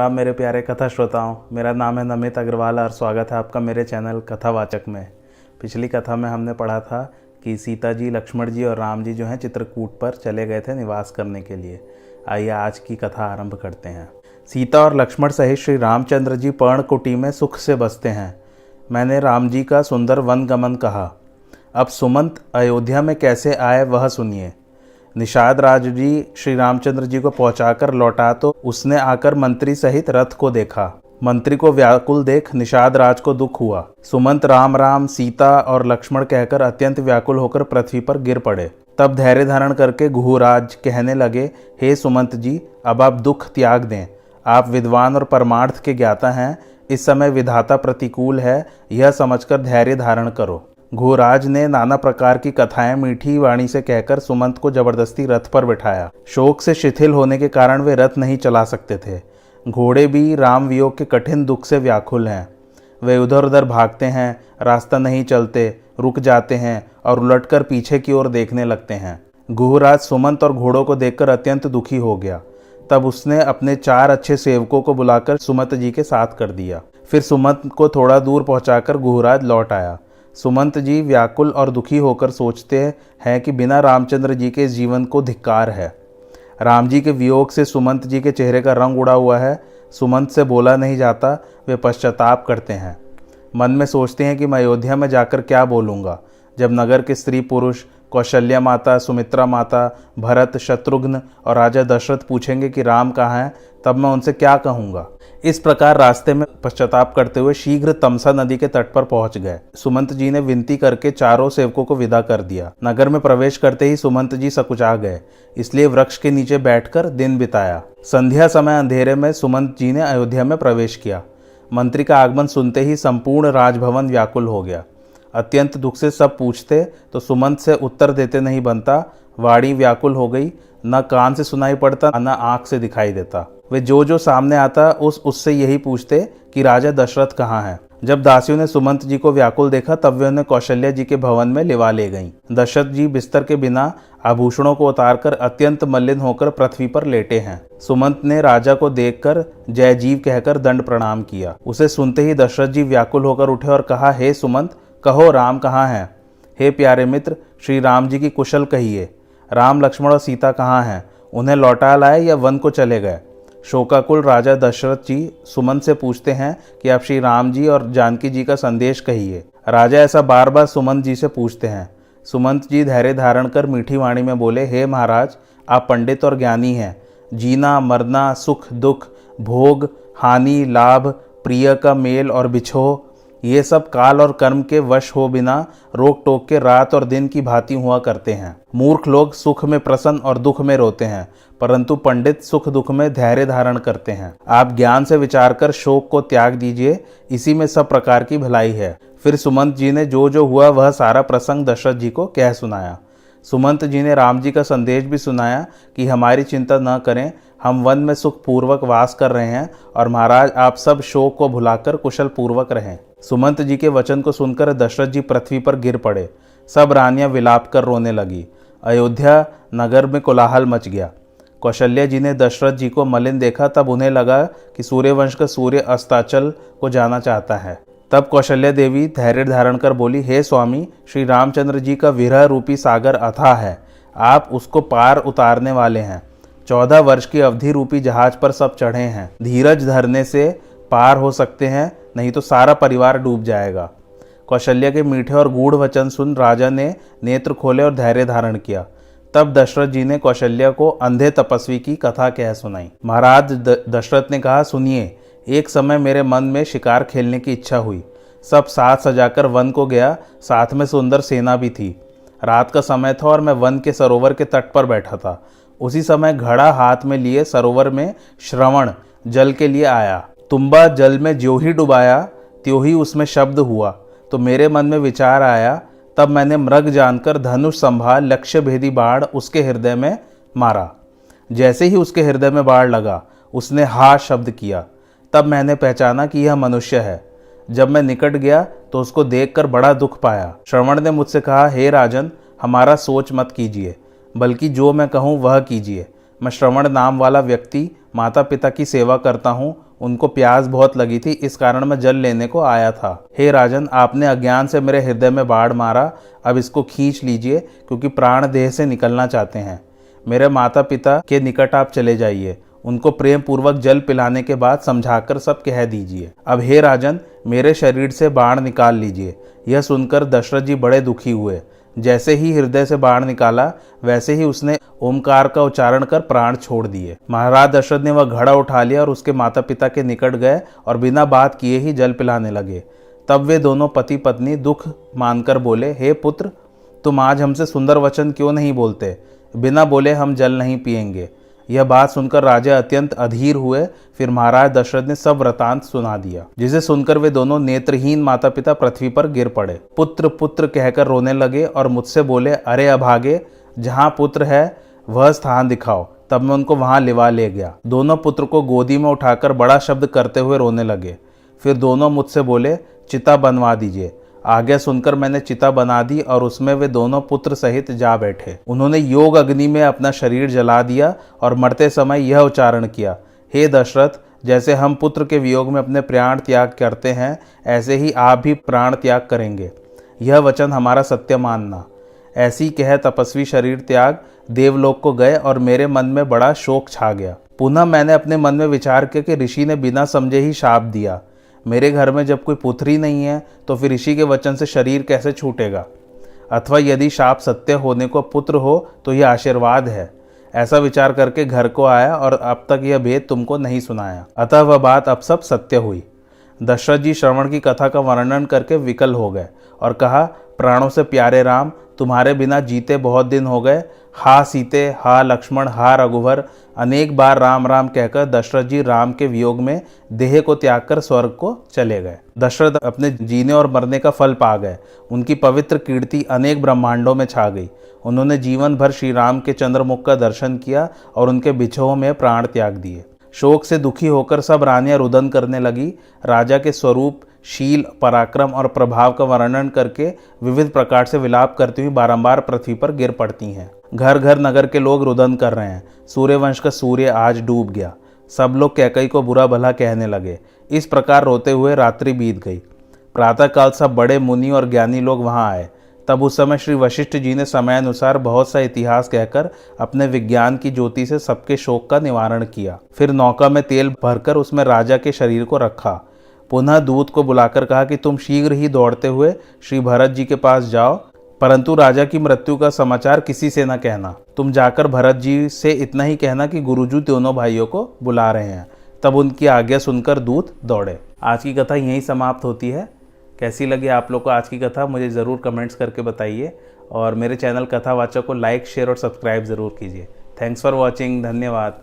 राम मेरे प्यारे कथा श्रोताओं, मेरा नाम है नमित अग्रवाल और स्वागत है आपका मेरे चैनल कथावाचक में। पिछली कथा में हमने पढ़ा था कि सीता जी, लक्ष्मण जी और राम जी जो हैं चित्रकूट पर चले गए थे निवास करने के लिए। आइए आज की कथा आरंभ करते हैं। सीता और लक्ष्मण सहित श्री रामचंद्र जी पर्णकुटी में सुख से बसते हैं। मैंने राम जी का सुंदर वन गमन कहा। अब सुमंत, अयोध्या में कैसे आए वह सुनिए। निषाद राज जी श्री रामचंद्र जी को पहुंचाकर लौटा तो उसने आकर मंत्री सहित रथ को देखा। मंत्री को व्याकुल देख निषाद राज को दुख हुआ। सुमंत राम राम, सीता और लक्ष्मण कहकर अत्यंत व्याकुल होकर पृथ्वी पर गिर पड़े। तब धैर्य धारण करके गुहुराज कहने लगे, हे सुमंत जी, अब आप दुख त्याग दें। आप विद्वान और परमार्थ के ज्ञाता हैं। इस समय विधाता प्रतिकूल है। यह समझकर धैर्य धारण करो। घोराज ने नाना प्रकार की कथाएँ मीठी वाणी से कहकर सुमंत को ज़बरदस्ती रथ पर बिठाया। शोक से शिथिल होने के कारण वे रथ नहीं चला सकते थे। घोड़े भी राम वियोग के कठिन दुख से व्याकुल हैं। वे उधर उधर भागते हैं, रास्ता नहीं चलते, रुक जाते हैं और उलटकर पीछे की ओर देखने लगते हैं। गुहराज सुमंत और घोड़ों को देखकर अत्यंत दुखी हो गया। तब उसने अपने चार अच्छे सेवकों को बुलाकर सुमंत जी के साथ कर दिया। फिर सुमंत को थोड़ा दूर पहुंचाकर गुहराज लौट आया। सुमंत जी व्याकुल और दुखी होकर सोचते हैं कि बिना रामचंद्र जी के जीवन को धिक्कार है। राम जी के वियोग से सुमंत जी के चेहरे का रंग उड़ा हुआ है। सुमंत से बोला नहीं जाता, वे पश्चाताप करते हैं। मन में सोचते हैं कि मैं अयोध्या में जाकर क्या बोलूँगा? जब नगर के स्त्री पुरुष कौशल्या माता, सुमित्रा माता, भरत, शत्रुघ्न और राजा दशरथ पूछेंगे कि राम कहाँ हैं, तब मैं उनसे क्या कहूँगा। इस प्रकार रास्ते में पश्चाताप करते हुए शीघ्र तमसा नदी के तट पर पहुँच गए। सुमंत जी ने विनती करके चारों सेवकों को विदा कर दिया। नगर में प्रवेश करते ही सुमंत जी सकुचा गए, इसलिए वृक्ष के नीचे बैठकर दिन बिताया। संध्या समय अंधेरे में सुमंत जी ने अयोध्या में प्रवेश किया। मंत्री का आगमन सुनते ही संपूर्ण राजभवन व्याकुल हो गया। अत्यंत दुख से सब पूछते तो सुमंत से उत्तर देते नहीं बनता। वाणी व्याकुल हो गई। न कान से सुनाई पड़ता न आँख से दिखाई देता। वे जो जो सामने आता उस उससे यही पूछते कि राजा दशरथ कहाँ है। जब दासियों ने सुमंत जी को व्याकुल देखा तब वे उन्हें कौशल्या जी के भवन में लिवा ले गईं। दशरथ जी बिस्तर के बिना आभूषणों को उतारकर अत्यंत मलिन होकर पृथ्वी पर लेटे हैं। सुमंत ने राजा को देखकर जय जीव कहकर दंड प्रणाम किया। उसे सुनते ही दशरथ जी व्याकुल होकर उठे और कहा हे hey, सुमंत कहो राम कहाँ हैं? हे प्यारे मित्र, श्री राम जी की कुशल कहिए। राम, लक्ष्मण और सीता कहाँ हैं? उन्हें लौटा लाए या वन को चले गए? शोकाकुल राजा दशरथ जी सुमन से पूछते हैं कि आप श्री राम जी और जानकी जी का संदेश कहिए। राजा ऐसा बार बार सुमंत जी से पूछते हैं। सुमंत जी धैर्य धारण कर मीठी वाणी में बोले, हे महाराज, आप पंडित और ज्ञानी हैं। जीना, मरना, सुख, दुख, भोग, हानि, लाभ, प्रिय का मेल और बिछो। ये सब काल और कर्म के वश हो बिना रोक टोक के रात और दिन की भांति हुआ करते हैं। मूर्ख लोग सुख में प्रसन्न और दुख में रोते हैं, परंतु पंडित सुख दुख में धैर्य धारण करते हैं। आप ज्ञान से विचार कर शोक को त्याग दीजिए, इसी में सब प्रकार की भलाई है। फिर सुमंत जी ने जो जो हुआ वह सारा प्रसंग दशरथ जी को कह सुनाया। सुमंत जी ने राम जी का संदेश भी सुनाया कि हमारी चिंता न करें, हम वन में सुखपूर्वक वास कर रहे हैं और महाराज आप सब शोक को भुलाकर कुशल पूर्वक रहें। सुमंत जी के वचन को सुनकर दशरथ जी पृथ्वी पर गिर पड़े। सब रानियाँ विलाप कर रोने लगी। अयोध्या नगर में कोलाहल मच गया। कौशल्या जी ने दशरथ जी को मलिन देखा, तब उन्हें लगा कि सूर्यवंश का सूर्य अस्ताचल को जाना चाहता है। तब कौशल्या देवी धैर्य धारण कर बोली, हे स्वामी, श्री रामचंद्र जी का विरह रूपी सागर अथा है। आप उसको पार उतारने वाले हैं। चौदह वर्ष की अवधि रूपी जहाज़ पर सब चढ़े हैं। धीरज धरने से पार हो सकते हैं। नहीं तो सारा परिवार डूब जाएगा। कौशल्या के मीठे और गूढ़ वचन सुन राजा ने नेत्र खोले और धैर्य धारण किया। तब दशरथ जी ने कौशल्या को अंधे तपस्वी की कथा कह सुनाई। महाराज दशरथ ने कहा, सुनिए, एक समय मेरे मन में शिकार खेलने की इच्छा हुई। सब साथ सजाकर वन को गया, साथ में सुंदर सेना भी थी। रात का समय था और मैं वन के सरोवर के तट पर बैठा था। उसी समय घड़ा हाथ में लिए सरोवर में श्रवण, जल के लिए आया। तुम्बा जल में जो ही डुबाया, त्यों ही उसमें शब्द हुआ। तो मेरे मन में विचार आया, तब मैंने मृग जानकर धनुष संभाल लक्ष्य भेदी बाढ़ उसके हृदय में मारा। जैसे ही उसके हृदय में बाढ़ लगा, उसने हा शब्द किया। तब मैंने पहचाना कि यह मनुष्य है। जब मैं निकट गया तो उसको देखकर बड़ा दुख पाया। श्रवण ने मुझसे कहा, हे राजन, हमारा सोच मत कीजिए, बल्कि जो मैं कहूँ वह कीजिए। मैं श्रवण नाम वाला व्यक्ति माता पिता की सेवा करता हूँ उनको प्यास बहुत लगी थी, इस कारण मैं जल लेने को आया था। हे राजन, आपने अज्ञान से मेरे हृदय में बाढ़ मारा, अब इसको खींच लीजिए, क्योंकि प्राण देह से निकलना चाहते हैं। मेरे माता पिता के निकट आप चले जाइए। उनको प्रेम पूर्वक जल पिलाने के बाद समझाकर सब कह दीजिए। अब हे राजन, मेरे शरीर से बाण निकाल लीजिए। यह सुनकर दशरथ जी बड़े दुखी हुए। जैसे ही हृदय से बाण निकाला, वैसे ही उसने ओमकार का उच्चारण कर प्राण छोड़ दिए। महाराज दशरथ ने वह घड़ा उठा लिया और उसके माता पिता के निकट गए और बिना बात किए ही जल पिलाने लगे। तब वे दोनों पति पत्नी दुख मानकर बोले, हे पुत्र, तुम आज हमसे सुंदर वचन क्यों नहीं बोलते? बिना बोले हम जल नहीं पिएँगे यह बात सुनकर राजा अत्यंत अधीर हुए, फिर महाराज दशरथ ने सब वृतांत सुना दिया, जिसे सुनकर वे दोनों नेत्रहीन माता पिता पृथ्वी पर गिर पड़े। पुत्र पुत्र कहकर रोने लगे और मुझसे बोले, अरे अभागे, जहाँ पुत्र है, वह स्थान दिखाओ। तब मैं उनको वहाँ लिवा ले गया। दोनों पुत्र को गोदी में उठाकर बड़ा शब्द करते हुए रोने लगे। फिर दोनों मुझसे बोले, चिता बनवा दीजिए। आज्ञा सुनकर मैंने चिता बना दी और उसमें वे दोनों पुत्र सहित जा बैठे। उन्होंने योग अग्नि में अपना शरीर जला दिया और मरते समय यह उच्चारण किया, हे दशरथ, जैसे हम पुत्र के वियोग में अपने प्राण त्याग करते हैं, ऐसे ही आप भी प्राण त्याग करेंगे। यह वचन हमारा सत्य मानना। ऐसी कह तपस्वी शरीर त्याग, देवलोक को गए और मेरे मन में बड़ा शोक छा गया। पुनः मैंने अपने मन में विचार किया कि ऋषि ने बिना समझे ही शाप दिया। मेरे घर में जब कोई पुत्री नहीं है तो फिर ऋषि के वचन से शरीर कैसे छूटेगा? अथवा यदि शाप सत्य होने को पुत्र हो तो यह आशीर्वाद है। ऐसा विचार करके घर को आया और अब तक यह भेद तुमको नहीं सुनाया। अतः वह बात अब सब सत्य हुई। दशरथ जी श्रवण की कथा का वर्णन करके विकल हो गए और कहा, प्राणों से प्यारे राम, तुम्हारे बिना जीते बहुत दिन हो गए। हा सीते, हा लक्ष्मण, हा रघुवर। अनेक बार राम राम कहकर दशरथ जी राम के वियोग में देह को त्याग कर स्वर्ग को चले गए। दशरथ अपने जीने और मरने का फल पा गए। उनकी पवित्र कीर्ति अनेक ब्रह्मांडों में छा गई। उन्होंने जीवन भर श्री राम के चंद्रमुख का दर्शन किया और उनके बिछोह में प्राण त्याग दिए। शोक से दुखी होकर सब रानियाँ रुदन करने लगी। राजा के स्वरूप, शील, पराक्रम और प्रभाव का वर्णन करके विविध प्रकार से विलाप करती हुई बारंबार पृथ्वी पर गिर पड़ती हैं। घर घर नगर के लोग रुदन कर रहे हैं। सूर्यवंश का सूर्य आज डूब गया। सब लोग कैकई को बुरा भला कहने लगे। इस प्रकार रोते हुए रात्रि बीत गई। प्रातःकाल सब बड़े मुनि और ज्ञानी लोग वहाँ आए। तब उस समय श्री वशिष्ठ जी ने समयानुसार बहुत सा इतिहास कहकर अपने विज्ञान की ज्योति से सबके शोक का निवारण किया। फिर नौका में तेल भरकर उसमें राजा के शरीर को रखा। पुनः दूत को बुलाकर कहा कि तुम शीघ्र ही दौड़ते हुए श्री भरत जी के पास जाओ, परंतु राजा की मृत्यु का समाचार किसी से न कहना। तुम जाकर भरत जी से इतना ही कहना कि गुरुजू दोनों भाइयों को बुला रहे हैं। तब उनकी आज्ञा सुनकर दूत दौड़े। आज की कथा यहीं समाप्त होती है। कैसी लगी आप लोग को आज की कथा, मुझे ज़रूर कमेंट्स करके बताइए। और मेरे चैनल कथावाचक को लाइक शेयर और सब्सक्राइब ज़रूर कीजिए। थैंक्स फॉर वॉचिंग धन्यवाद।